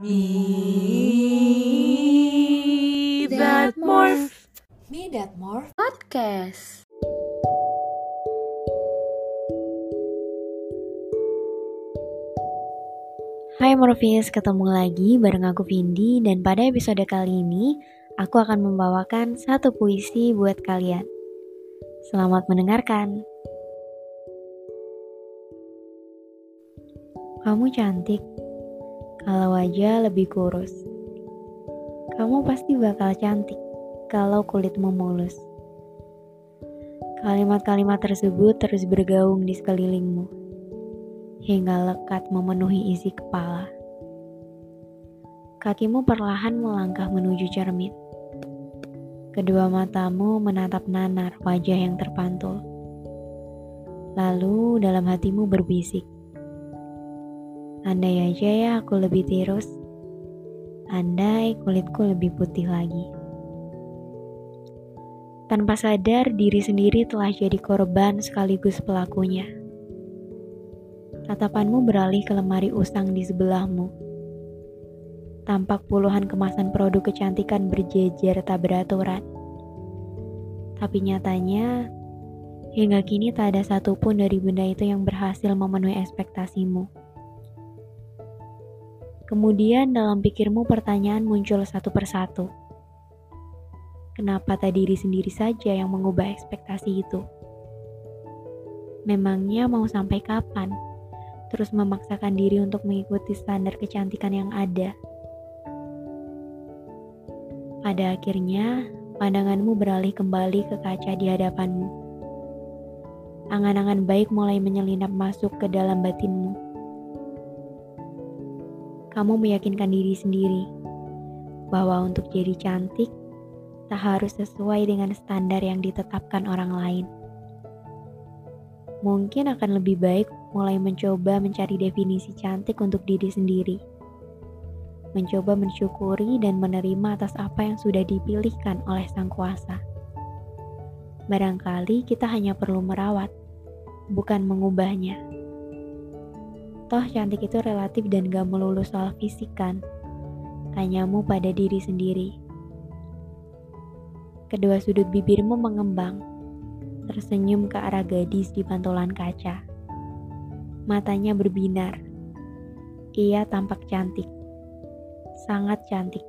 Me that morph. Me That More Podcast. Hai Morpheus, ketemu lagi bareng aku Vindi dan pada episode kali ini aku akan membawakan satu puisi buat kalian. Selamat mendengarkan. Kamu cantik, kalau wajah lebih kurus. Kamu pasti bakal cantik kalau kulitmu mulus. Kalimat-kalimat tersebut terus bergaung di sekelilingmu, hingga lekat memenuhi isi kepala. Kakimu perlahan melangkah menuju cermin. Kedua matamu menatap nanar wajah yang terpantul. Lalu dalam hatimu berbisik, Andai aja ya aku lebih tirus, andai kulitku lebih putih lagi. Tanpa sadar, diri sendiri telah jadi korban sekaligus pelakunya. Tatapanmu beralih ke lemari usang di sebelahmu. Tampak puluhan kemasan produk kecantikan berjejer tak beraturan. Tapi nyatanya, hingga kini tak ada satupun dari benda itu yang berhasil memenuhi ekspektasimu. Kemudian dalam pikirmu pertanyaan muncul satu persatu. Kenapa tak diri sendiri saja yang mengubah ekspektasi itu? Memangnya mau sampai kapan? Terus memaksakan diri untuk mengikuti standar kecantikan yang ada. Pada akhirnya, pandanganmu beralih kembali ke kaca di hadapanmu. Angan-angan baik mulai menyelinap masuk ke dalam batinmu. Kamu meyakinkan diri sendiri bahwa untuk jadi cantik tak harus sesuai dengan standar yang ditetapkan orang lain. Mungkin akan lebih baik mulai mencoba mencari definisi cantik untuk diri sendiri. Mencoba mensyukuri dan menerima atas apa yang sudah dipilihkan oleh Sang Kuasa. Barangkali kita hanya perlu merawat, bukan mengubahnya. Toh cantik itu relatif dan gak melulu soal fisik kan. Tanyamu pada diri sendiri. Kedua sudut bibirmu mengembang, tersenyum ke arah gadis di pantulan kaca. Matanya berbinar. Ia tampak cantik, sangat cantik.